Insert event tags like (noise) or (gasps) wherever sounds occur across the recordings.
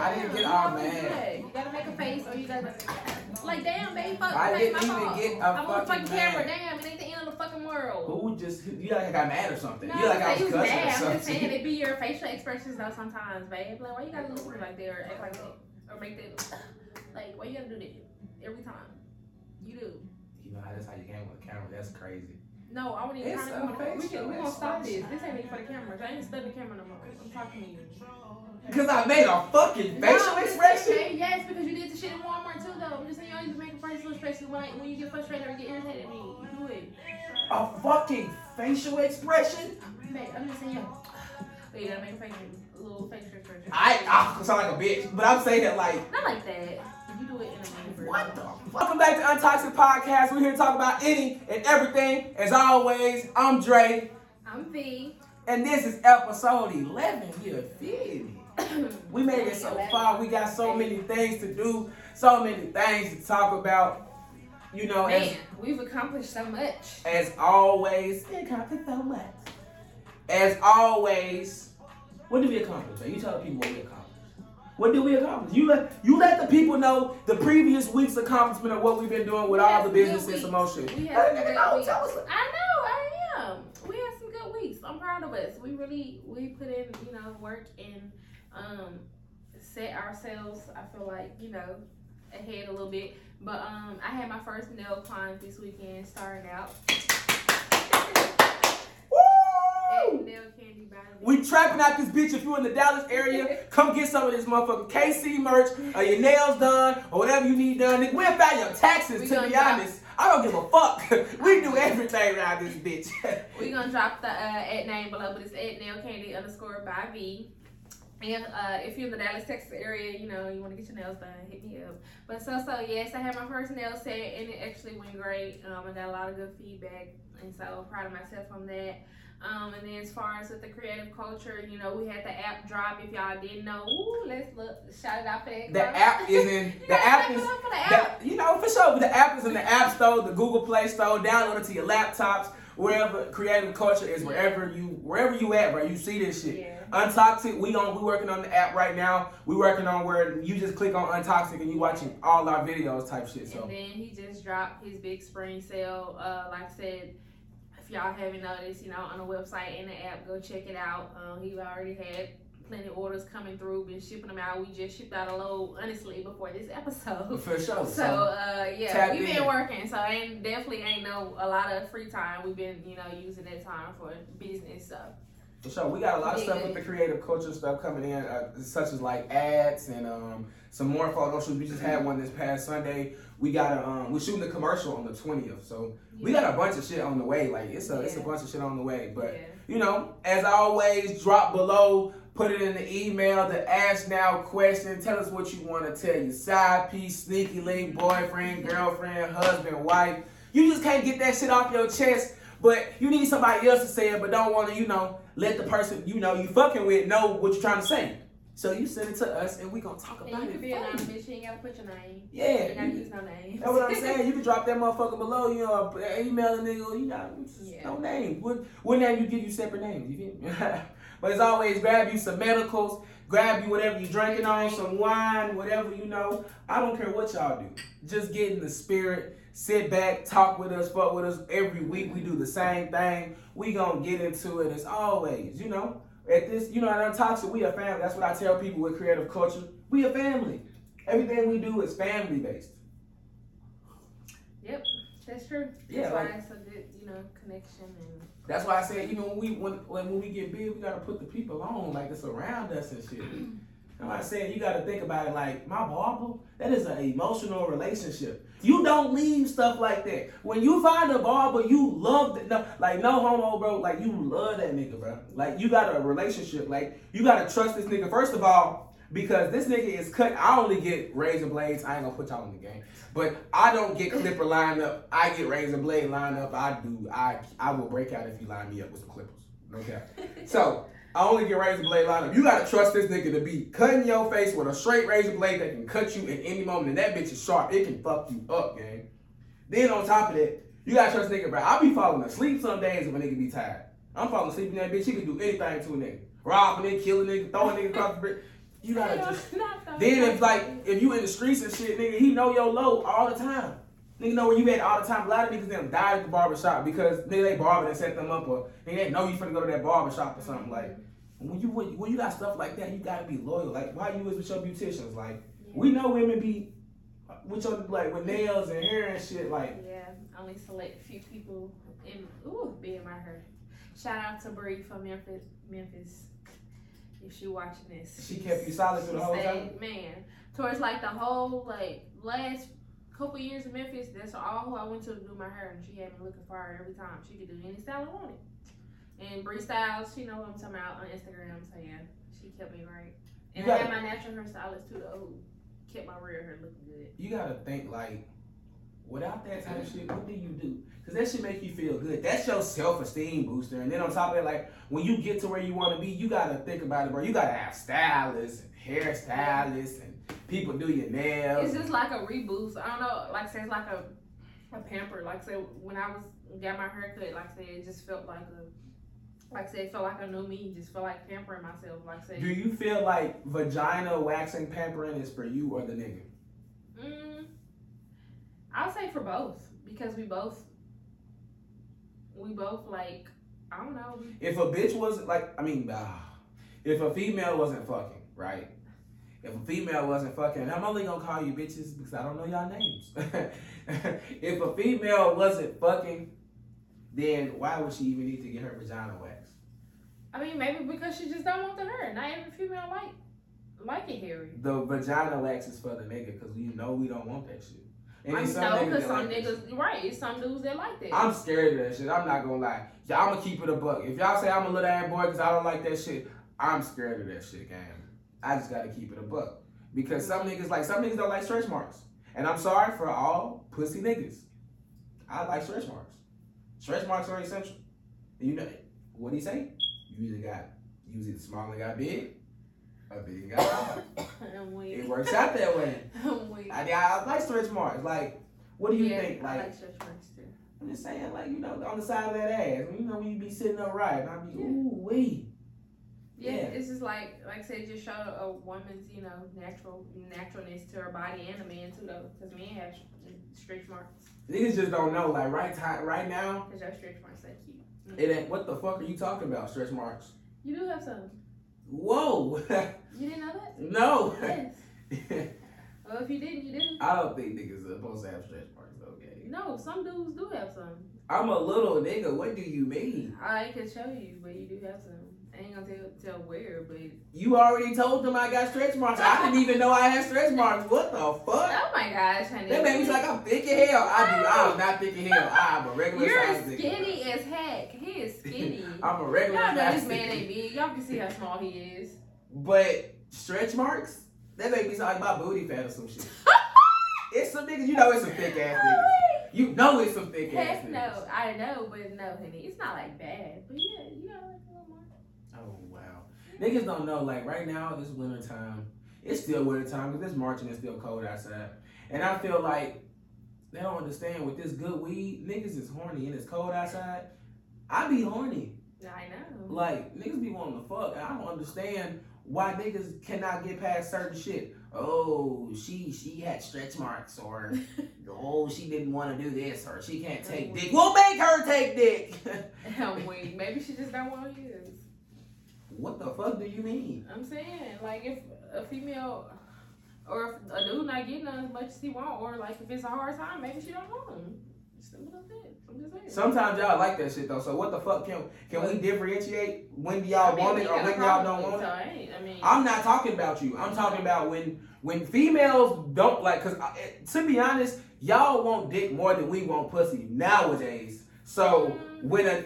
I didn't get all mad. You gotta make a face or you gotta like damn baby fuck I didn't my even fault. get a I'm on the fucking fucking camera, mad. damn, it ain't the end of the fucking world. Who just you like I got mad or something? No, you like I was cussing or mad. I'm just saying something. it be your facial expressions though sometimes, babe. Like why you gotta look like that or act like that or make that like why you gotta do that every time? You do. You know how that's how you game with a camera. That's crazy. No, I wouldn't even It's to a we can we gonna stop this. This ain't even for the cameras. I ain't studying the camera no more. I'm talking to you. Because I made a fucking facial I'm expression. saying, Yes, because you did the shit in Walmart too though. I'm just saying you always make a facial expression when, when you get frustrated or get irritated at me. You do it. A fucking facial expression. I'm just saying, yo. But you gotta make a facial, a little facial expression. I I sound like a bitch, but I'm saying it like Not like that. You do it in a manner. what the. fuck? Welcome back to Untoxic Podcast. We're here to talk about any and everything. As always, I'm Dre, I'm V. and this is episode 11. You feel me? (coughs) We made it so far. We got so many things to do, so many things to talk about. You know, as we've accomplished so much. As always, we accomplished so much. As always, what did we accomplish? Are You tell the people what we accomplished. What did we accomplish? You let you let the people know the previous week's accomplishment of what we've been doing with We all the some business and some weeks. more. We Let had some good know, weeks. tell us- I know, I am. We had some good weeks. I'm proud of us. We really we put in, you know, work and um set ourselves, I feel like, you know, ahead a little bit. But um I had my first nail client this weekend starting out. Woo! At Nail Candy by the We trapping out this bitch. If you're in the Dallas area, come get some of this motherfucking KC merch, or your nails done, or whatever you need done. We'll file your taxes. We to be drop- honest, I don't give a fuck. (laughs) we do everything around this bitch. We're gonna drop the uh, at name below, but it's at nail candy underscore by V. And uh, if you're in the Dallas, Texas area, you know, you want to get your nails done, hit me up. But so, so yes, I had my first nail set and it actually went great. Um, I got a lot of good feedback, and so I'm proud of myself on that. Um, and then as far as with the KreativCulture, you know, we had the app drop. If y'all didn't know, ooh, let's look, shout it out for that. The app is in. (laughs) The app is. the app. The, you know, for sure. The app is in the App Store, the Google Play Store. Download it to your laptops, wherever. KreativCulture is wherever you wherever you at, bro. You see this shit. Yeah. Untoxic, we on we working on the app right now. We working on where you just click on Untoxic and you watching all our videos type shit. So And then he just dropped his big spring sale. Uh, like I said, if y'all haven't noticed, you know, on the website and the app, go check it out. Um, he already had plenty of orders coming through, been shipping them out. We just shipped out a load, honestly, before this episode. for sure. (laughs) So uh, yeah, we've in. been working. So ain't definitely ain't no a lot of free time. We've been you know using that time for business. So For sure, we got a lot of stuff with the KreativCulture stuff coming in, uh, such as like ads and um, some more photo shoots. We just had one this past Sunday. We got a um, we're shooting a commercial on the twentieth, so we got a bunch of shit on the way. Like it's a it's a bunch of shit on the way. But yeah. you know, as always, drop below, put it in the email, the ask now question. Tell us what you want to tell your side piece, sneaky link, boyfriend, girlfriend, husband, wife. You just can't get that shit off your chest, but you need somebody else to say it, but don't want to, you know, let the person you know you fucking with know what you're trying to say. So you send it to us, and we gonna talk And about you it. can be you. anonymous. You ain't gotta put your name. You Yeah, ain't gotta use no name. that's what I'm (laughs) saying. You can drop that motherfucker below. You know, email a nigga. You got Yeah. no name. What what name you give you separate names? You feel me? (laughs) but as always, grab you some medicals. Grab you whatever you drinking on, some wine, whatever you know. I don't care what y'all do. Just get in the spirit. Sit back, talk with us, fuck with us. Every week we do the same thing. We gonna get into it as always. You know, at this, you know, at Untoxic, we a family. That's what I tell people with KreativCulture. We a family. Everything we do is family based. Yep, that's true. Yeah, That's like- why it's a good, you know, connection and That's why I said even when we when when, when we get big, we gotta put the people on like it's around us and shit. (clears throat) That's why I said you gotta think about it like my barber. That is an emotional relationship. You don't leave stuff like that. When you find a barber, you love that. No, like no homo, bro. Like you love that nigga, bro. Like you got a relationship. Like you gotta trust this nigga. First of all, because this nigga is cut. I only get razor blades. I ain't gonna put y'all in the game. But I don't get clipper line up. I get razor blade line up. I do. I I will break out if you line me up with some clippers. Cap. So I only get razor blade line up. You gotta trust this nigga to be cutting your face with a straight razor blade that can cut you at any moment. And that bitch is sharp. It can fuck you up, gang. Then on top of that, you gotta trust nigga, bro. I be falling asleep some days if a nigga be tired. I'm falling asleep in that bitch. He can do anything to a nigga. Rob a nigga, kill a nigga, throw a nigga across the bridge. You gotta just. Then if like if you in the streets and shit, nigga, he know your low all the time. Nigga know where you at all the time. A lot of niggas them died at the barber shop because nigga they barber and set them up or nigga they know you finna go to that barber shop or something. Like when you when, you got stuff like that, you gotta be loyal. Like why you is with your beauticians? Like we know women be with your like with nails and hair and shit. Like Yeah, only select few people in ooh be in my hair. Shout out to Bree from Memphis. Memphis. If she watching this, she kept you solid through the whole She time. Man, towards like the whole like last couple years in Memphis, that's all who I went to to do my hair, and she had me looking for her every time. She could do any style I wanted. And Bree Styles, she know what I'm talking about on Instagram. So yeah, she kept me right. And You I gotta- had my natural hairstylist too, though, who kept my real hair looking good. You gotta think like without that type of mm-hmm. shit, what do you do? Cause that shit make you feel good. That's your self esteem booster. And then on top of that, like when you get to where you want to be, you gotta think about it, bro. You gotta have stylists and hairstylists and people do your nails. It's just like a reboost. I don't know, like I said, it's like a a pamper. Like I said, when I was got my hair cut, like I said, it just felt like a like I said, it felt like a new me. Just felt like pampering myself. Like I said, do you feel like vagina waxing pampering is for you or the nigga? mm, I would say for both because we both we both like I don't know. If a bitch wasn't like, I mean, ah, if a female wasn't fucking, right? If a female wasn't fucking, and I'm only gonna call you bitches because I don't know y'all names. (laughs) if a female wasn't fucking, then why would she even need to get her vagina waxed? I mean, maybe because she just don't want the hair. Not every female like like it hairy. The vagina wax is for the nigga because you know we don't want that shit. And I know because some like niggas, right? It's some dudes that like that. I'm scared of that shit. I'm not gonna lie. Y'all, I'm gonna keep it a buck. If y'all say I'm a little ass boy because I don't like that shit, I'm scared of that shit, gang. I just gotta keep it a buck. Because some niggas like some niggas don't like stretch marks. And I'm sorry for all pussy niggas. I like stretch marks. Stretch marks are essential. You know what he say? You either got you either small and got big, or big and got small. (coughs) It works out that way. (laughs) I'm weak. I, I like stretch marks. Like, what do you yeah, think? I Like, like stretch marks too. I'm just saying, like, you know, on the side of that ass. You know, when you be sitting up right, and I be, Yeah. ooh, wee. Yeah, Yeah. it's just like like I said, just show a woman's you know natural naturalness to her body and a man too though, because men have stretch marks. Niggas just don't know. Like, right time, right now, Because your stretch marks are cute. it ain't, what the fuck are you talking about, stretch marks? You do have some. Whoa. (laughs) You didn't know that? no. (laughs) Yes. Well, if you didn't, you didn't. I don't think niggas are supposed to have stretch marks, okay? No, some dudes do have some. I'm a little nigga. What do you mean? I can show you, but you do have some. I ain't gonna tell tell where, but You already told them I got stretch marks. I didn't even know I had stretch marks. What the fuck? oh my gosh, honey. That feel like I'm thick as hell. I do. I'm not thick as hell. I'm a regular You're size skinny as heck. He is (laughs) skinny. I'm a regular Y'all know this man ain't big. Y'all can see how small he is. But stretch marks, that sound like my booty fat or some shit. (laughs) it's some niggas, you know, it's some thick ass niggas. You know, it's some thick ass Heck niggas. no, I know, but no, honey, it's not like bad. But yeah, you know, like a little more. Oh wow, niggas don't know. Like right now, it's winter time. It's still winter time because it's March and it's still cold outside. And I feel like they don't understand with this good weed, niggas is horny and it's cold outside. I be horny. I know. Like niggas be wanting to fuck. and I don't understand why niggas cannot get past certain shit. Oh, she she had stretch marks, or (laughs) oh she didn't want to do this, or she can't take oh. dick. We'll make her take dick. (laughs) Oh, I'm. Maybe she just don't want to use. What the fuck do you mean? I'm saying, like, if a female or if a dude not getting as much as he want, or like if it's a hard time, maybe she don't want him. Simple as that. I'm just saying. Sometimes y'all like that shit though. So what the fuck can can we differentiate when y'all I mean, want it or when y'all don't want it, I mean, I'm not talking about you. I'm talking about when when females don't like. Cause uh, I, to be honest, y'all want dick more than we want pussy nowadays. So mm. when a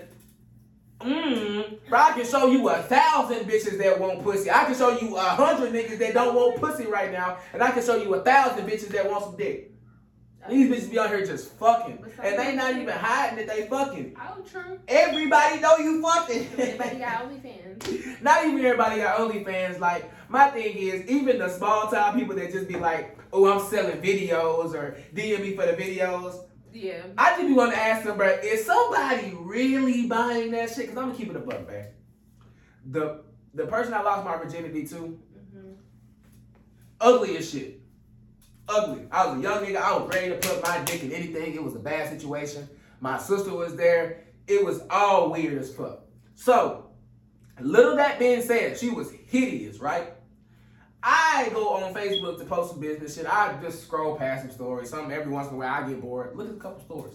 Mm, bro, I can show you a thousand bitches that want pussy. I can show you a hundred niggas that don't want pussy right now, and I can show you a thousand bitches that want some dick. These bitches be out here just fucking, and they not even hiding that they fucking. oh, true. Everybody know you fucking. Everybody got OnlyFans. (laughs) Not even everybody got OnlyFans. Like my thing is, even the small time people that just be like, "Oh, I'm selling videos" or DM me for the videos. Yeah. I just be want to ask them, bro, is somebody really buying that shit? Cause I'm gonna keep it a buck, man. The the person I lost my virginity to, hmm ugly as shit. Ugly. I was a young nigga. I was ready to put my dick in anything. It was a bad situation. My sister was there. It was all weird as fuck. So, little that being said, she was hideous, right? I go on Facebook to post some business shit. I just scroll past some stories. Some every once in a while I get bored. Look at a couple stories.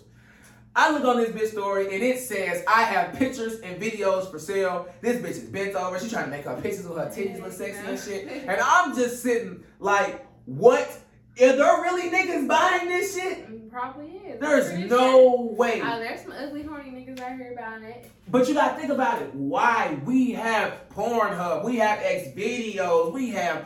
I look on this bitch story and it says I have pictures and videos for sale. This bitch is bent over. She's trying to make her pictures of her titties look sexy and shit. And I'm just sitting like, what? Are there really niggas buying this shit? Mm, Probably is. There's no way. Oh, there's some ugly horny niggas out here buying it. But you gotta think about it. Why? We have Pornhub, we have X videos, we have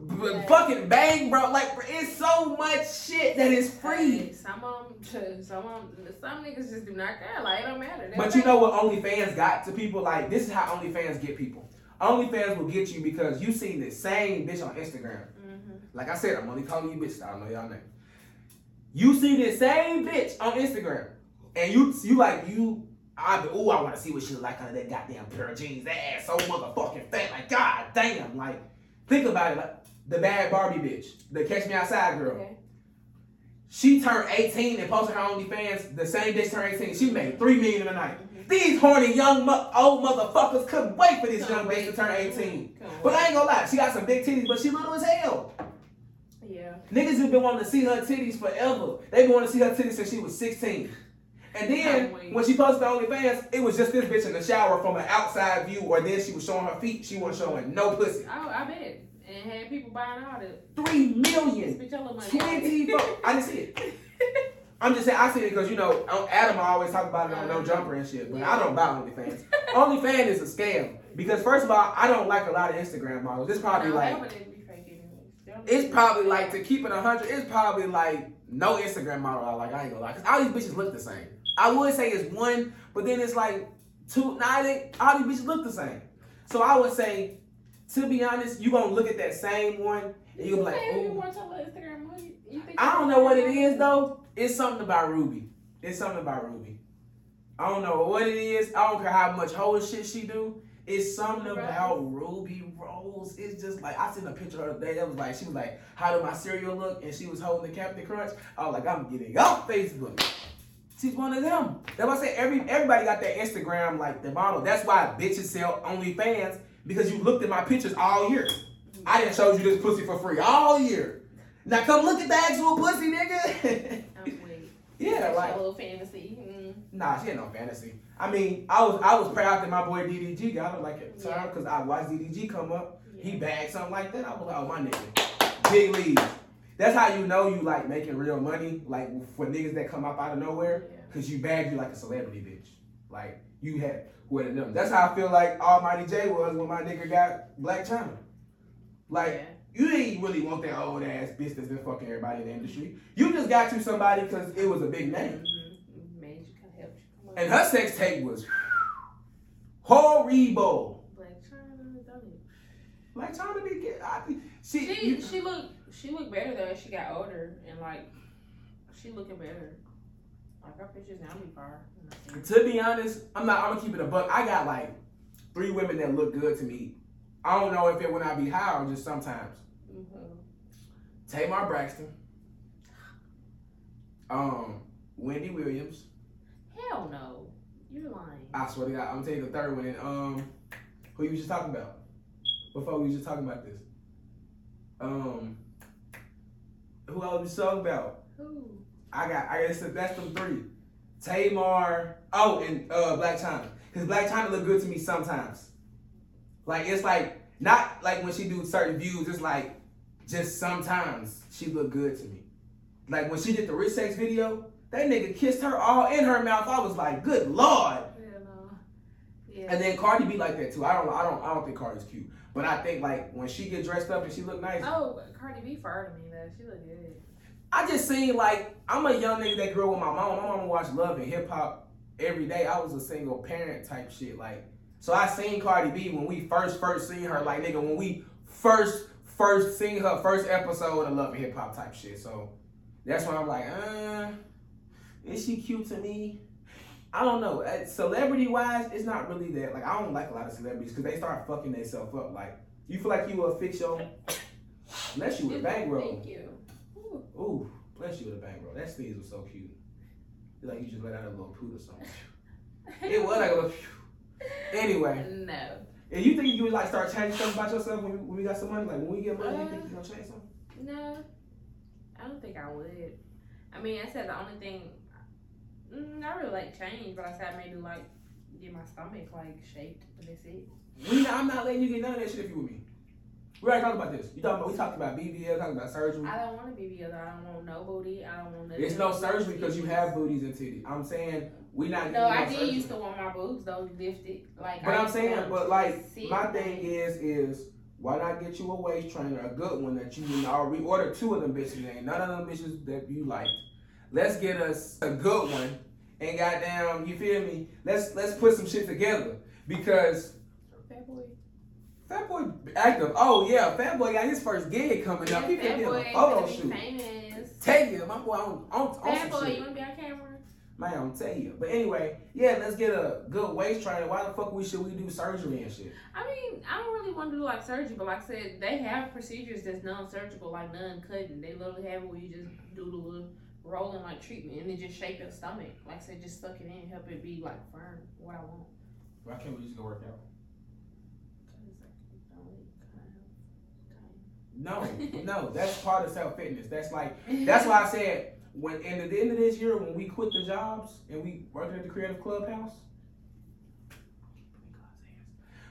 Yeah. fucking Bang Bro. Like, it's so much shit that is Hey, free. some of them, some of them, some niggas just do not care. Like it don't matter. They But you know what OnlyFans got to people? Like, this is how OnlyFans get people. OnlyFans will get you because you see the same bitch on Instagram. Mhm. Like I said, I'm only calling you bitch. I don't know y'all name. You see this same bitch on Instagram, and you you like you. I be, ooh, I want to see what she look like under that goddamn pair of jeans. That ass so motherfucking fat. Like god damn. Like think about it. Like the Bhad Bhabie bitch, the Catch Me Outside girl. Okay. She turned 18 and posted her OnlyFans the same day she turned 18. She made three million in a night. Mhm. These horny young mo- old motherfuckers couldn't wait for this Couldn't young bitch to turn 18. Couldn't But I ain't gonna lie, she got some big titties, but she little as hell. Yeah. Niggas have been wanting to see her titties forever. They been wanting to see her titties since she was 16. And then when she posted the OnlyFans, it was just this bitch in the shower from an outside view, or then she was showing her feet. She wasn't showing no pussy. Oh, I bet. And had people buying all that. Three million. Spit your little money. 24. I didn't see it. (laughs) I'm just saying, I see it because, you know, Adam, I always talk about it on No uh-huh. Jumper and shit, but I don't buy OnlyFans. OnlyFans is a scam. Because, first of all, I don't like a lot of Instagram models. It's probably no, like, that one didn't be fake anyways. That one it's probably like, to keep it 100, it's probably like no Instagram model I like. I ain't gonna lie. Because all these bitches look the same. I would say it's one, but then it's like two, nah, they, all these bitches look the same. So I would say, to be honest, you gonna look at that same one and you gonna be like, Hey, you ooh. want your little Instagram money? You I don't know what it is though. It's something about Rubi. It's something about Rubi. I don't know what it is. I don't care how much whole shit she do. It's something about Rubi Rose. It's just like I seen a picture of her today. That was like she was like, "How did my cereal look?" And she was holding the Captain Crunch. I was like, "I'm getting off Facebook." She's one of them. That's why I say every everybody got that Instagram like the model. That's why bitches sell OnlyFans because you looked at my pictures all year. I didn't show you this pussy for free all year. Now come look at the actual pussy, nigga. (laughs) Yeah, That's like a little fantasy. Mm. nah, she had no fantasy. I mean, I was I was proud that my boy DDG got her like at the time Yeah. because I watched DDG come up. He bagged something like that. I was like, oh my nigga, big leagues. That's how you know you like making real money, like for niggas that come up out of nowhere, Yeah. cause you bagged you like a celebrity bitch. Like you had of them. That's how I feel like Almighty Jay was when my nigga got Blac Chyna. Like Yeah. you ain't really want that old ass bitch that's been fucking everybody in the industry. You just got you somebody because it was a big name. Mhm. Made you kind of you. And her sex tape was horrible. Blac Chyna? Like trying to be get I, she, She you- she looked she looked better though as she got older and like she looking better. Like her pictures now be fire. to be honest, I'm not I'm gonna keep it a buck. I got like three women that look good to me. I don't know if it when I be high or just sometimes. Mm-hmm. Tamar Braxton. Um, Wendy Williams. Hell no, you're lying. I swear to God, I'm gonna tell you the third one. And um, who you was just talking about? Before we was just talking about this. Um, who else was talking about? Who? I got. I guess that's them three. Tamar. Oh, and uh, Blac Chyna. Cause Blac Chyna look good to me sometimes. Like it's like not like when she do certain views. It's like just sometimes she look good to me. Like when she did the rich sex video, that nigga kissed her all in her mouth. I was like, good lord. No. Yeah. And then Cardi be like that too. I don't. I don't. I don't think Cardi's cute. But I think like when she get dressed up and she look nice. oh, Cardi B fired me though. She look good. I just seen like I'm a young nigga that grew up with my mom. My mom watched Love and Hip Hop every day. I was a single parent type shit. Like, so I seen Cardi B when we first first seen her. Like, nigga, when we first first seen her first episode of Love and Hip Hop type shit. So that's why I'm like, uh, is she cute to me? I don't know. Uh, Celebrity wise, it's not really that. Like, I don't like a lot of celebrities because they start fucking themselves up. Like, you feel like you will fix your (coughs) unless you a bankroll. Thank you. Ooh. Bless you with a bang, bro. That sneeze was so cute. Like you just let out a little poot or something. It was like a little. Anyway, No. and you think you would like start changing stuff about yourself when we, when we got some money? Like when we get money, you think you're gonna change something? No. I don't think I would. I mean, I said the only thing. Mm, I really like change, but I said maybe like get my stomach like shaped, but that's it. We I'm not letting you get none of that shit if you with me. We already talked about this. You talking about we talked about BBL, talking about surgery. I don't want be other. I don't want no booty. I don't want nothing. It's no surgery because you have booties and titties. I'm saying we not. No, I no did surgery. used to want my boobs though lifted. Like, But I I'm saying, but like my thing is, is why not get you a waist trainer, a good one that you can already order two of them bitches. Ain't none of them bitches that you liked. Let's get us a good one, and goddamn, you feel me? Let's let's put some shit together because. Fat Boy active. Oh yeah, Fat Boy got his first gig coming up. He Yeah, can fat be in boy a photo finna shoot. famous. Tell you, my boy on on, on Fat boy, shit. you wanna be on camera? Man, I'm tell you. But anyway, yeah, let's get a good waist trainer. Why the fuck we should we do surgery and shit? I mean, I don't really want to do like surgery, but like I said, they have procedures that's non-surgical, like non-cutting. They literally have where you just do the little rolling like treatment and then just shape your stomach. Like I said, just suck it in, help it be like firm. What I want. Why can't we just go work out? No, (laughs) no, that's part of self fitness. That's like that's why I said when and at the end of this year when we quit the jobs and we working at the creative clubhouse.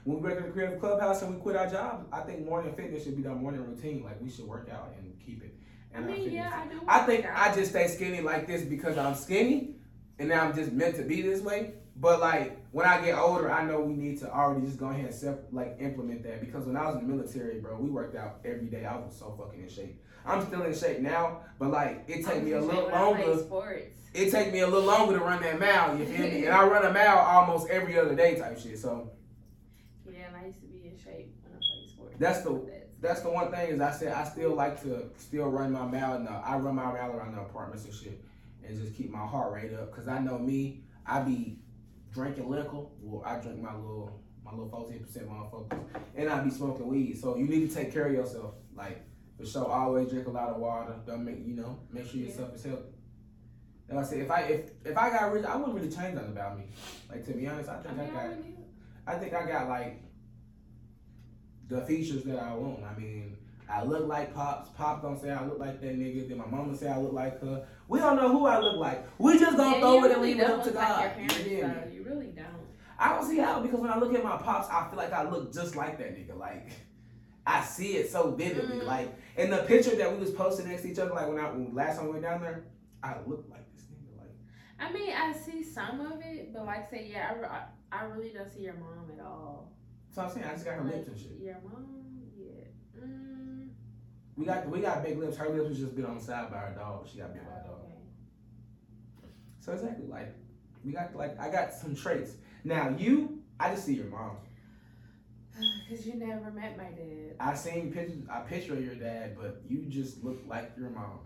When we work at the creative clubhouse and we quit our jobs, I think morning fitness should be our morning routine. Like we should work out and keep it. I And our mean, yeah, I do. I think work I just stay skinny like this because I'm skinny, and now I'm just meant to be this way. But like when I get older, I know we need to already just go ahead and self like implement that because when I was in the military, bro, we worked out every day. I was so fucking in shape. I'm still in shape now, but like it take me a little saying, when I play longer. It take me a little longer to run that mile. You feel me? And I run a mile almost every other day type shit. So Yeah, and I used to be in shape when I played sports. That's the- that's the one thing is I said I still like to still run my mile. And I run my mile around the apartments and shit, and just keep my heart rate up. Cause I know me, I be drinking liquor. Well, I drink my little my little fourteen percent motherfuckers, and I be smoking weed. So you need to take care of yourself. Like for sure, always drink a lot of water. Don't make you know make sure yourself is healthy. And I said if I if if I got rich, I wouldn't really change nothing about me. Like to be honest, I I think mean, I I got. I think I got like the features that I want. I mean, I look like Pops. Pops don't say I look like that nigga. Then my mama say I look like her. We don't know who I look like. We just gonna Yeah, throw it and leave it up to God. like God. your You parents, feel me? though. You really don't. I don't see how because when I look at my pops, I feel like I look just like that nigga. Like I see it so vividly. Mhm. Like in the picture that we was posting next to each other, like when I when last time we went down there, I look like this nigga. Like I mean, I see some of it, but like I say, yeah, I, I, I really don't see your mom at all. so I'm saying I just got her Like, lips and shit. Your mom, yeah. Mm, We got we got big lips. Her lips was just been on the side by her dog, she got big by her dog. okay. So exactly, like we got like I got some traits. Now you, I just see your mom. (sighs) Cause you never met my dad. I seen pictures, I picture your dad, but you just look like your mom.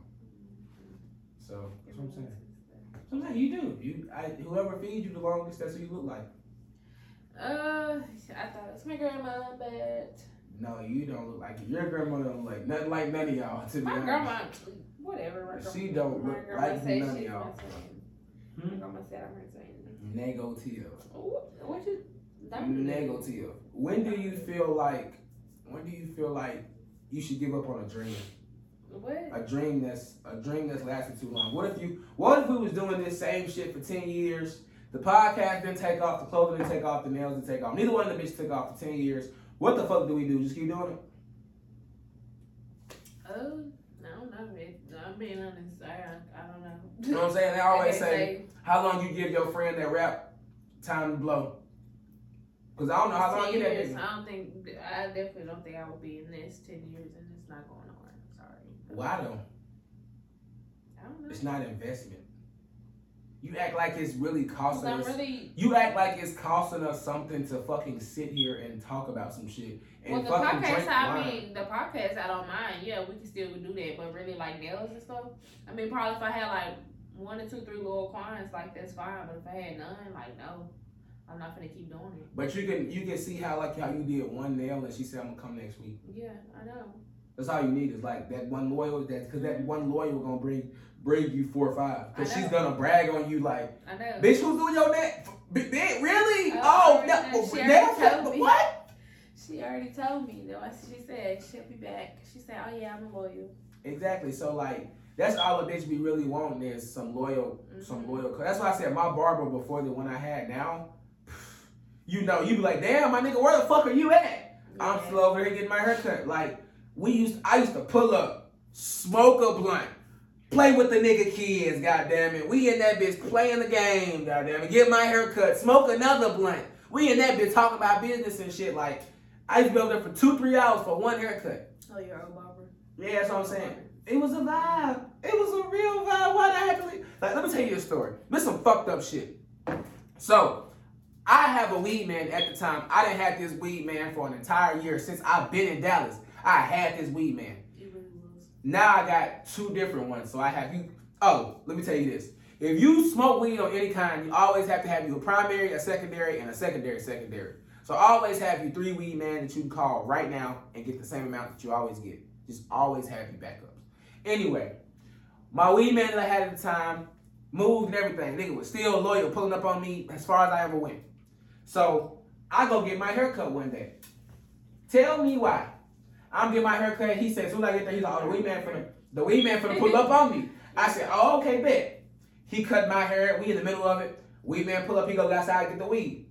So that's what I'm saying. Sometimes you do. You, I, whoever feeds you the longest, that's who you look like. Uh, I thought it was my grandma, but No, you don't look like it. Your grandma don't look like nothing like none of y'all. To be my honest, grandma, whatever. My grandma, She don't look like none of y'all. My twin. Hmm? My grandma said I'm her twin. Negative. What? What you? that. Negative. When do you feel like? When do you feel like you should give up on a dream? What? a dream that's a dream that's lasted too long. What if you what if we was doing this same shit for ten years? The podcast didn't take off, the clothing didn't take off, the nails didn't take off. Neither one of the bitches took off for ten years. What the fuck do we do? Just keep doing it? Oh, I don't know. It, I'm being honest. I, I don't know. You know what I'm saying? They always (laughs) Like say, how long you give your friend that rap time to blow? Cause I don't know how long you that nigga. I don't think. I definitely don't think I will be in this ten years, and it's not going nowhere. Sorry. Why though? I don't know. It's not investment. You act like it's really costing us. really. You act like it's costing us something to fucking sit here and talk about some shit and Well, the fucking podcast, drink I wine. mean, the podcast, I don't mind. Yeah, we can still do that, but really, like nails and stuff. I mean, probably if I had like one or two, three little clients, like that's fine. But if I had none, like no, I'm not gonna keep doing it. But you can you can see how like how you did one nail and she said I'm gonna come next week. Yeah, I know. That's all you need is like that one loyal. That because that mm-hmm. one loyal gonna bring bring you four or five. Because she's gonna brag on you like, I know. bitch, who's doing your neck really? Oh, Oh, no. She that's- already told me. what? She already told me though. She said she'll be back. She said, "Oh yeah, I'm a loyal." Exactly. So like, that's all a bitch be really wanting is some loyal, some Mhm. loyal. That's why I said my barber before the one I had now. (sighs) You know, you be like, damn, my nigga, where the fuck are you at? I'm Yeah. still over here getting my haircut. Like we used, I used to pull up, smoke a blunt, play with the nigga kids. Goddamn it, we in that bitch playing the game. Goddamn it, get my haircut, smoke another blunt. We in that bitch talking about business and shit. Like I used to be over there for two, three hours for one haircut. Oh, you're a barber. Yeah, that's what I'm saying. It was a vibe. It was a real vibe. Why did I have to leave? Like, let me tell you a story. This some fucked up shit. So, I have a weed man at the time. I didn't have this weed man for an entire year since I've been in Dallas. I had this weed man. Really. Now I got two different ones. So I have you. Oh, let me tell you this. If you smoke weed on any kind, you always have to have you a primary, a secondary, and a secondary secondary. So always have you three weed man that you can call right now and get the same amount that you always get. Just always have you backups. Anyway, my weed man that I had at the time moved and everything. Nigga was still loyal, pulling up on me as far as I ever went. So I go get my haircut one day. Tell me why. I'm getting my haircut. He said, as soon as I get there, he's like, oh, the weed man for the weed man finna pull up on me. I said, oh, okay, bet. He cut my hair. We in the middle of it. Weed man pull up. He goes outside, get the weed.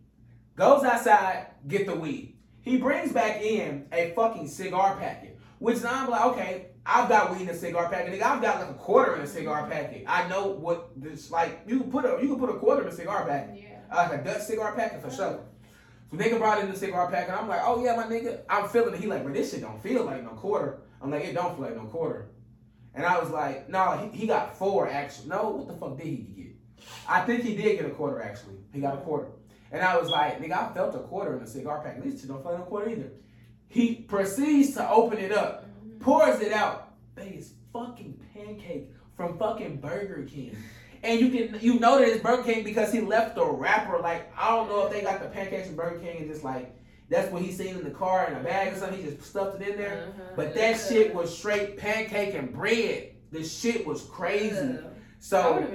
Goes outside, get the weed. He brings back in a fucking cigar packet, which I'm like, okay, I've got weed in a cigar packet. Nigga, I've got like a quarter in a cigar packet. I know what this like. You can put a you can put a quarter in a cigar packet, Yeah. like a Dutch cigar packet for sure. So nigga brought in the cigar packet. I'm like, oh yeah, my nigga, I'm feeling it. He like, but this shit don't feel like no quarter. I'm like, it don't feel like no quarter. And I was like, no, he, he got four actually. No, what the fuck did he get? I think he did get a quarter actually. He got a quarter. And I was like, nigga, I felt a quarter in a cigar pack. These shit don't feel like no quarter either. He proceeds to open it up, pours it out. Baby, it's fucking pancake from fucking Burger King. And you can you know that it's Burger King because he left the wrapper. Like I don't know if they got the pancakes from Burger King and just like that's what he seen in the car in a bag or something. He just stuffed it in there. Uh-huh. But that shit was straight pancake and bread. The shit was crazy. Would So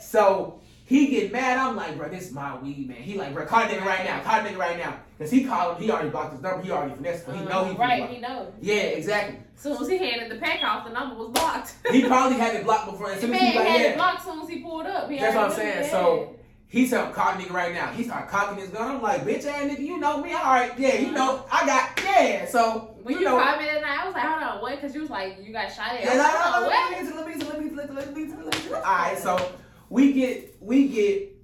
so he get mad. I'm like, bro, this is my weed, man. He like, bro, call the nigga right now. Call the nigga right now. Cause he called him. He already blocked his number. He already finessed. him. He know he Uh, right. blocked. He knows. Yeah, exactly. Soon as he handed the pack off, the number was blocked. He probably had it blocked before. As soon as man he like, had yeah. it blocked soon as he pulled up. He That's what I'm saying. So he said, call nigga right now. He started cocking his gun. I'm like, bitch ass nigga, you know me. All right, yeah, you know, I got, yeah. So, when you you know. me that I was like, hold on, what? Because you was like, you got shot at. Yeah, like, oh, "Hold on, let me let me let me let me let me let me. All right, so we get we get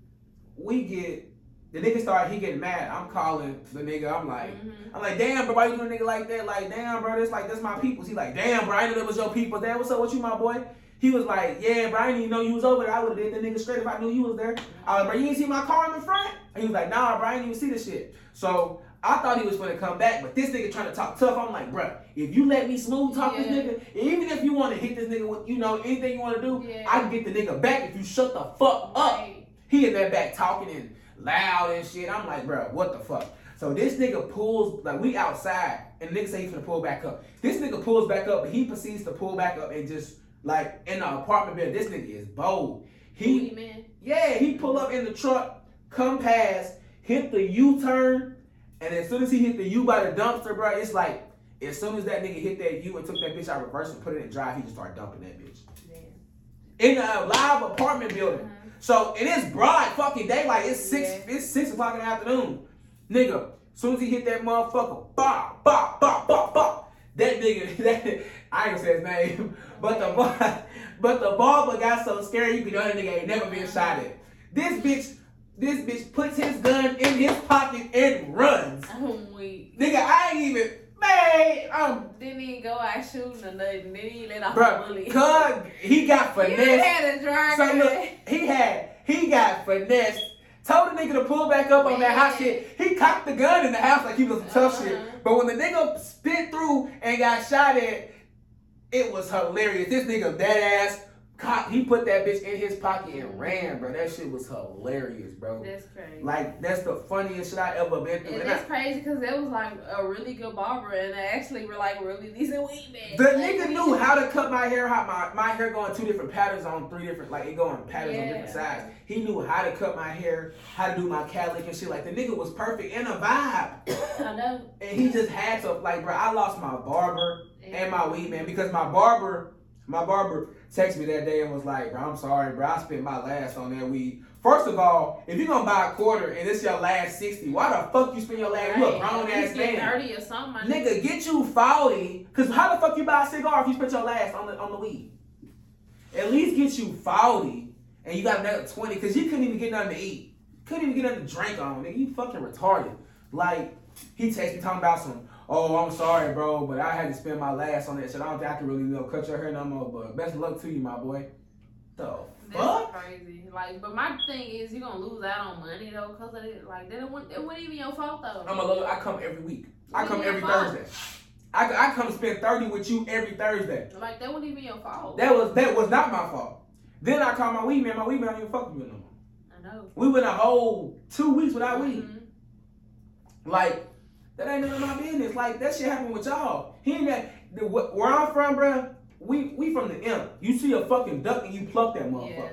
we get the nigga start he getting mad. I'm calling the nigga. I'm like. Mhm. I'm like, damn, bro, why you doing a nigga like that? Like, damn, bro, this like, that's my peoples. He like, damn, bro, I knew that was your people. Damn, what's up with you, my boy? He was like, yeah, bro, I didn't even know you was over there. I would have did the nigga straight if I knew you was there. I was like, bro, you ain't see my car in the front? And he was like, nah, bro, I didn't even see the shit. So I thought he was gonna come back, but this nigga trying to talk tough. I'm like, bro, if you let me smooth talk Yeah. this nigga, even if you want to hit this nigga with, you know, anything you want to do, Yeah. I can get the nigga back if you shut the fuck up. Right. He in that back talking and loud and shit. I'm like, bro, what the fuck? So this nigga pulls like we outside, and the nigga say he's gonna pull back up. This nigga pulls back up, but he proceeds to pull back up and just like in the apartment building. This nigga is bold. He man. yeah, he pull up in the truck, come past, hit the U turn, and as soon as he hit the U by the dumpster, bro, it's like as soon as that nigga hit that U and took that bitch out reverse and put it in drive, he just started dumping that bitch Damn. in a live apartment building. Uh-huh. So it's broad fucking daylight. It's six. Yeah. It's six o'clock in the afternoon, nigga. As soon as he hit that motherfucker, bop, bop, bop, bop, bop. That nigga, (laughs) that, I ain't gonna say his name, (laughs) but the (laughs) but the barber got so scared you could know that nigga ain't never been shot at. This bitch, this bitch puts his gun in his pocket and runs. I'm weak. Nigga, I ain't even, man, um, Didn't even go out shooting or nothing. Didn't even let off bro, bullet. cuz he got (laughs) finesse. had a. So look, he had he got finesse. Told the nigga to pull back up on that hot shit. He cocked the gun in the house like he was tough Uh-huh. shit. But when the nigga spit through and got shot at, it was hilarious. This nigga dead ass Cock, he put that bitch in his pocket and ran, bro. That shit was hilarious, bro. That's crazy. Like that's the funniest shit I ever been through. And And that's I- crazy because it was like a really good barber, and they actually were like really decent weed man. the Like, nigga knew how to cut my hair. How my my hair going two different patterns on three different like it going patterns on different sides. He knew how to cut my hair, how to do my cat lick and shit. Like the nigga was perfect in a vibe, (coughs) I know. and he just had to like, bro. I lost my barber and my weed man because my barber, my barber texted me that day and was like, bro, I'm sorry, bro. I spent my last on that weed. First of all, if you're gonna buy a quarter and it's your last 60, why the fuck you spend your last? Right. grown At ass man. Or something. Nigga, get you 40. Cause how the fuck you buy a cigar if you spent your last on the on the weed? At least get you 40 and you got another 20 cause you couldn't even get nothing to eat. Couldn't even get nothing to drink on, nigga. You fucking retarded. Like, he texted me talking about some, oh, I'm sorry, bro, but I had to spend my last on that shit. I don't think I can really you know cut your hair no more, but best of luck to you, my boy. The That's fuck? crazy. Like, but my thing is, you're gonna lose out on money though, cause of it. Like, that wasn't, it wasn't even your fault though. I'm a little, I come every week. I come every. Thursday. I, I come spend 30 with you every Thursday. like, that wasn't even your fault. That was that was not my fault. Then I called my weed man. My weed man don't even fuck with me no more. I know. We went a whole two weeks without weed. Mhm. Like that ain't none of my business. Like that shit happened with y'all. He ain't that the, where I'm from, bruh. We we from the imp. You see a fucking duck and you pluck that motherfucker. Yeah.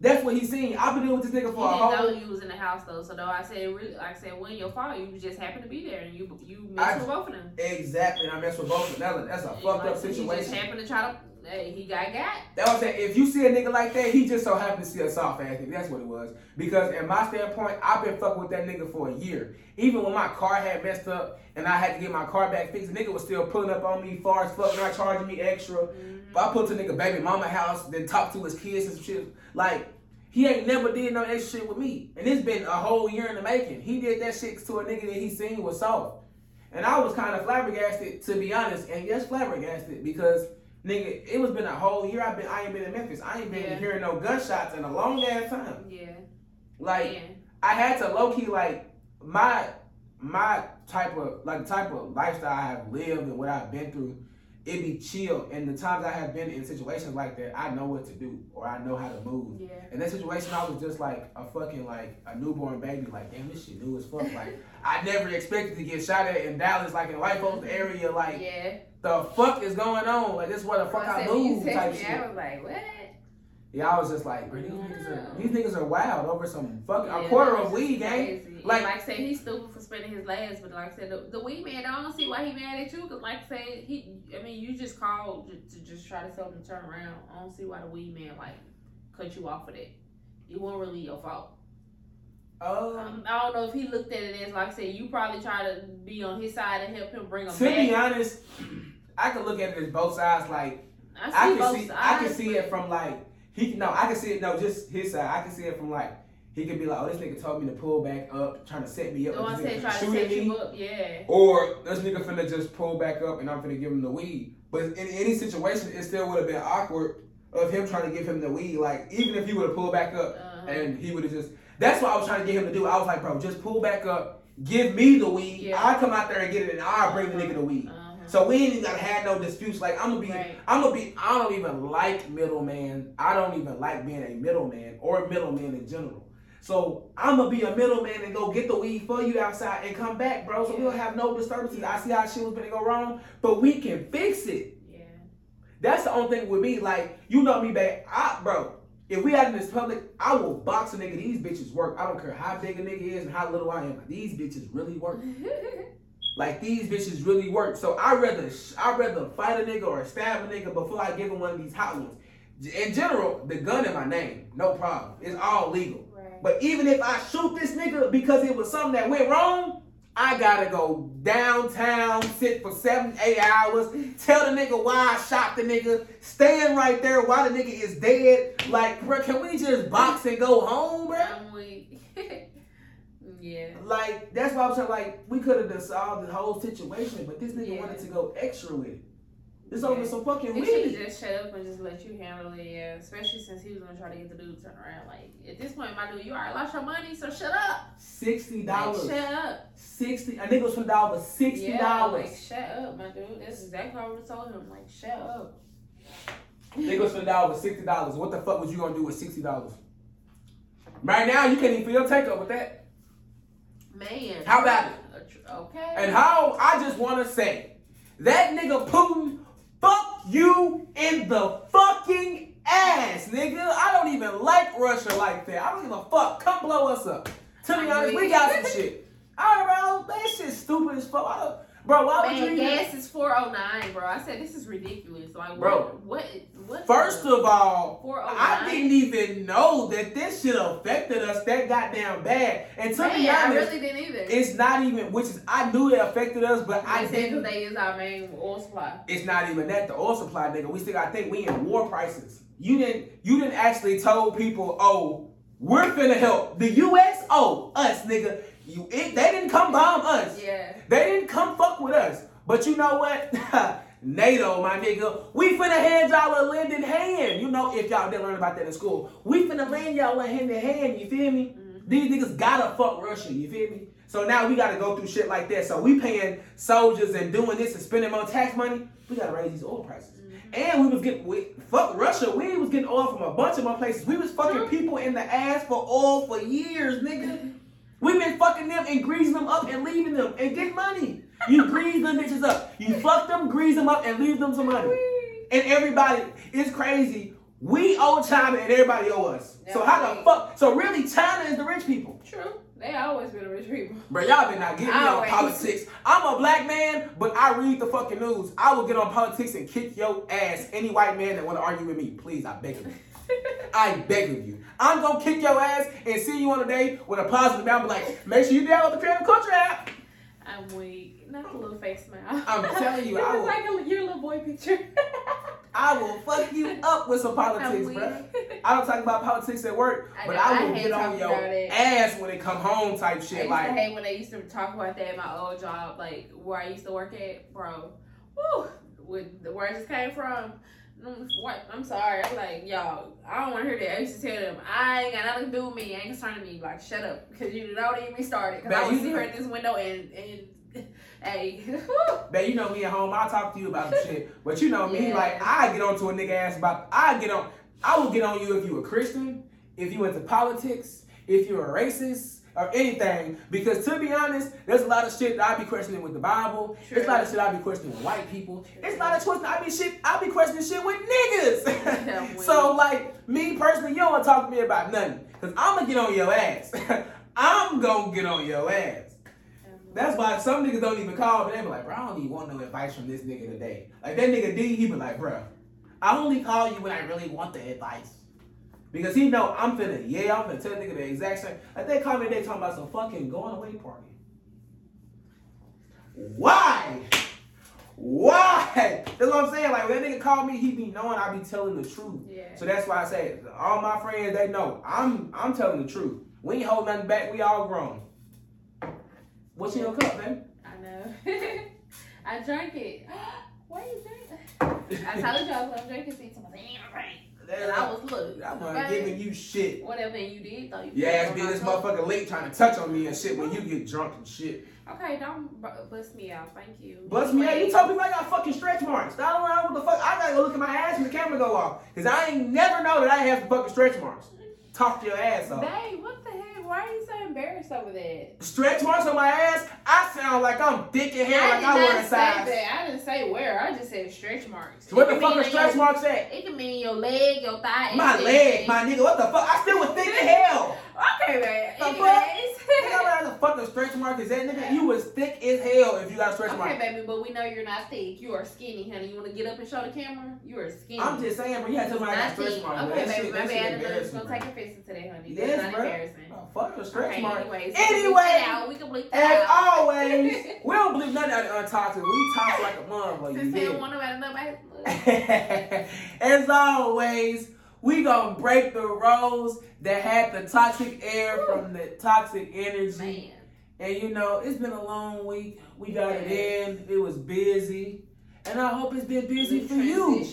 That's what he's seen. I've been dealing with this nigga He for a didn't know whole. you was in the house though, so though I said, really, like I said, when your fault, you just happened to be there and you you messed I- with both of them. Exactly. And I mess with both. of them. That's a, fucked Like, up He just situation. happened to try to. Hey, he got got. That's what I'm. If you see a nigga like that, he just so happened to see a soft ass nigga. That's what it was. Because in my standpoint, I've been fucking with that nigga for a year. Even when my car had messed up and I had to get my car back fixed, the nigga was still pulling up on me far as fuck, not charging me extra. Mhm. But I put to nigga baby mama house, then talk to his kids and some shit. Like, he ain't never did no extra shit with me. And it's been a whole year in the making. He did that shit to a nigga that he seen was soft. And I was kind of flabbergasted, to be honest. And yes, flabbergasted because nigga, it was been a whole year. I've been, I ain't been in Memphis. I ain't been Yeah. hearing no gunshots in a long ass time. Yeah. Like, Man. I had to low key like my my type of like type of lifestyle I have lived and what I've been through. It be chill, and the times I have been in situations like that, I know what to do or I know how to move. Yeah. In that situation, I was just like a fucking like a newborn baby. Like, damn, this shit new as fuck. Like, I never expected to get shot at in Dallas, like in White Folks area. Like, (laughs) yeah. The fuck is going on? Like, this is where the fuck I, said, move type me, shit. I was like, what? Yeah, I was just like, bro, these niggas are these niggas are wild over some fucking a quarter of weed, gang. And Like- Like, I said, he's stupid for spending his last, but like I said, the, the weed man, I don't see why he mad at you. Cause like I said, he, I mean, you just called to, to just try to tell him to turn around. I don't see why the weed man like cut you off of that. It wasn't really your fault. Um, Um, I don't know if he looked at it as like I said, you probably try to be on his side and help him bring him to be honest, I could look at it as both sides. Like, I see I can both see, sides. I can see it from like he. No, I can see it. No, just his side. I can see it from like he could be like, oh, this nigga told me to pull back up, trying to set me up. One this said to set me. you up, yeah. Or this nigga finna just pull back up and I'm finna give him the weed. But in any situation, it still would have been awkward of him trying to give him the weed. Like, even if he would have pulled back up Uh-huh. and he would have just. That's what I was trying to get him to do. I was like, bro, just pull back up, give me the weed. Yeah. I'll come out there and get it and I'll bring the nigga the weed. Uh-huh. So we ain't even gotta have no disputes. Like I'm gonna be, Right. I'm gonna be. I don't even like middleman. I don't even like being a middleman or middleman in general. So I'm gonna be a middleman and go get the weed for you outside and come back, bro. So we don't have no disturbances. I see how shit was gonna go wrong, but we can fix it. yeah. That's the only thing with me. Like you know me, back, I, bro. If we out in this public, I will box a nigga. These bitches work. I don't care how big a nigga is and how little I am. These bitches really work. (laughs) Like these bitches really work. So I rather I rather fight a nigga or stab a nigga before I give him one of these hot ones. In general, the gun in my name, no problem. It's all legal. right. But even if I shoot this nigga because it was something that went wrong, I gotta go downtown, sit for seven, eight hours, tell the nigga why I shot the nigga, stand right there while the nigga is dead. Like, bro, can we just box and go home, bro? (laughs) I'm yeah. Like that's why I was saying like we could have solved the whole situation, but this nigga Yeah. wanted to go extra with it. It's over Yeah. some fucking should weed. have just shut up and just let you handle it, yeah. Especially since he was gonna try to get the dude to turn around. Like at this point, my dude, you already lost your money, so shut up. Sixty Like, dollars. shut up. Sixty. A nigga was from dollar sixty Yeah, dollars. like shut up, my dude. That's exactly what I would have told him. Like shut up. Niggas spend out with sixty dollars. What the fuck was you gonna do with sixty dollars? Right now, you can't even feel takeover with that. Man. How about it? Okay. And how I just want to say that nigga Putin, fuck you in the fucking ass, nigga. I don't even like Russia like that. I don't give a fuck. Come blow us up. To be honest, we got some shit. All right, bro. That shit stupid as fuck. I don't- Bro, why would you Man, even? gas is four oh nine, bro. I said this is ridiculous. Like, Bro. what? What? What First of all, I oh didn't even know that this shit affected us that goddamn bad. And to be Man, I really didn't either. it's not even. Which is, I knew it affected us, but I I said didn't. they use our main oil supply. It's not even that the oil supply, nigga. We still got to think we in war prices. You didn't. You didn't actually told people, oh, we're finna help the U.S. Oh, us, nigga. You. It, they didn't come bomb us. Yeah. They didn't come fuck with us. But you know what? (laughs) NATO, my nigga, we finna hand y'all a lending hand. You know, if y'all didn't learn about that in school, we finna lend y'all a hand in hand. You feel me? Mm-hmm. These niggas gotta fuck Russia. You feel me? So now we gotta go through shit like that. So we paying soldiers and doing this and spending more tax money. We gotta raise these oil prices. Mm-hmm. And we was getting we, fuck Russia. We was getting oil from a bunch of more places. We was fucking people in the ass for oil for years, nigga. (laughs) We been fucking them and greasing them up and leaving them and get money. You grease them bitches up. You fuck them, grease them up, and leave them some money. And everybody, it's crazy. We owe China and everybody owe us. So how the fuck? So really, China is the rich people. True. They always been the rich people. Bro, y'all been not getting me on politics. I'm a black man, but I read the fucking news. I will get on politics and kick your ass. Any white man that want to argue with me, please, I beg of you. I beg of you. I'm gonna kick your ass and see you on a day with a positive mouth. Like, make sure you download the KreativCulture app. I'm weak. Not a little fake smile. I'm telling you, (laughs) I will- like a, your little boy picture. I will fuck you up with some politics, bro. I don't talk about politics at work, I but know, I I will hate get on your ass when it come home type I shit. used Like, to hate when they used to talk about that at my old job, like where I used to work at, bro. Woo, with the where I just came from. What? I'm sorry. I'm like, y'all, I don't want to hear that. I used to tell them, I ain't got nothing to do with me. I Ain't concerning me. Like, shut up, because you don't even me started. Because I would you- see her at this window and and (laughs) hey, (laughs) man, you know me at home. I'll talk to you about the shit, but you know me, Yeah. like I get on to a nigga ass about. I get on. I will get on you if you a Christian, if you into politics, if you're a racist. Or anything, because to be honest, there's a lot of shit that I be questioning with the Bible. There's a lot of shit I be questioning with white people. There's a lot of I be shit I be questioning shit with niggas. (laughs) Yeah, (laughs) so like me personally, you don't want to talk to me about nothing, cause I'm gonna get on your ass. (laughs) I'm gonna get on your ass. That's why some niggas don't even call, but they be like, bro, I don't even want no advice from this nigga today. Like that nigga D, he be like, bro, I only call you when I really want the advice. Because he know I'm finna, yeah, I'm finna tell nigga the exact same. Like they call me, they talking about some fucking going away party. Why? Why? That's what I'm saying. Like when that nigga called me, he be knowing I be telling the truth. Yeah. So that's why I say all my friends they know I'm I'm telling the truth. We ain't holding nothing back. We all grown. What's in your cup, man? I know. (laughs) I drank it. (gasps) Why you drink? I told you I was gonna drink it. See, right. And I was look. I'm not okay? giving you shit. Whatever you did, though. You Your ass put be it on this cup. motherfucker late trying to touch on me and shit when you get drunk and shit. Okay, don't bu- bust me out. Thank you. Bust me out. You told people I got fucking stretch marks. I don't know what the fuck. I gotta go look at my ass when the camera go off. Cause I ain't never know that I have fucking stretch marks. Talk to your ass off. Babe, what the Why are you so embarrassed over that? Stretch marks on my ass. I sound like I'm thick in hair, I like I wear a say size. that. I didn't say where. I just said stretch marks. So what the fuck are stretch your- marks at? It can mean your leg, your thigh. My leg, my nigga. What the fuck? I still was thick as (laughs) hell. Okay, man. The fuck? Anyways. You know what the fucking stretch mark is that, nigga? You was thick as hell if you got a stretch Okay, mark. Okay, baby, but we know you're not thick. You are skinny, honey. You want to get up and show the camera? You are skinny. I'm just saying, bro. You had to tell me I got stretch marks. Okay, baby, shit, my bad. I know you're gonna take offense to that, honey. Yes, not bro. embarrassing. Oh, fuck the stretch okay, mark. anyways, we can bleep Anyway, that out. we can bleep that As out. always, (laughs) we don't believe nothing out of untoxic. We talk like a motherfucker. You Since they did. don't want to about As always, we gonna break the rules that had the toxic air from the toxic energy. Man. And you know, it's been a long week. We got it in. It was busy. And I hope it's been busy The for you.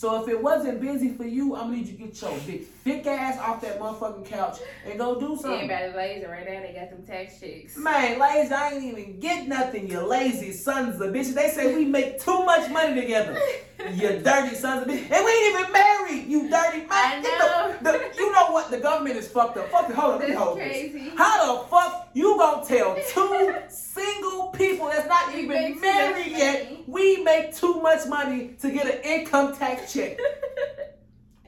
So if it wasn't busy for you, I'm gonna need you to get your big thick ass off that motherfucking couch and go do something. Everybody lazy right now. They got them tax checks. Man, lazy, I ain't even get nothing, you lazy sons of bitches. They say we make too much money together. (laughs) You dirty sons of bitch. And we ain't even married, you dirty man. I Get the- the- you know what? The government is fucked up. Fuck it. Hold on. Let me That's hold this. crazy. How the fuck you gonna tell two (laughs) single people that's not We even married yet money. we make too much money to get an income tax check? (laughs)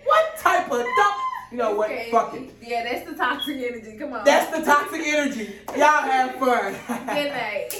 What type of dumb? You know what? Crazy. Fuck it. Yeah, that's the toxic energy. Come on. That's the toxic (laughs) energy. Y'all have fun. Good night.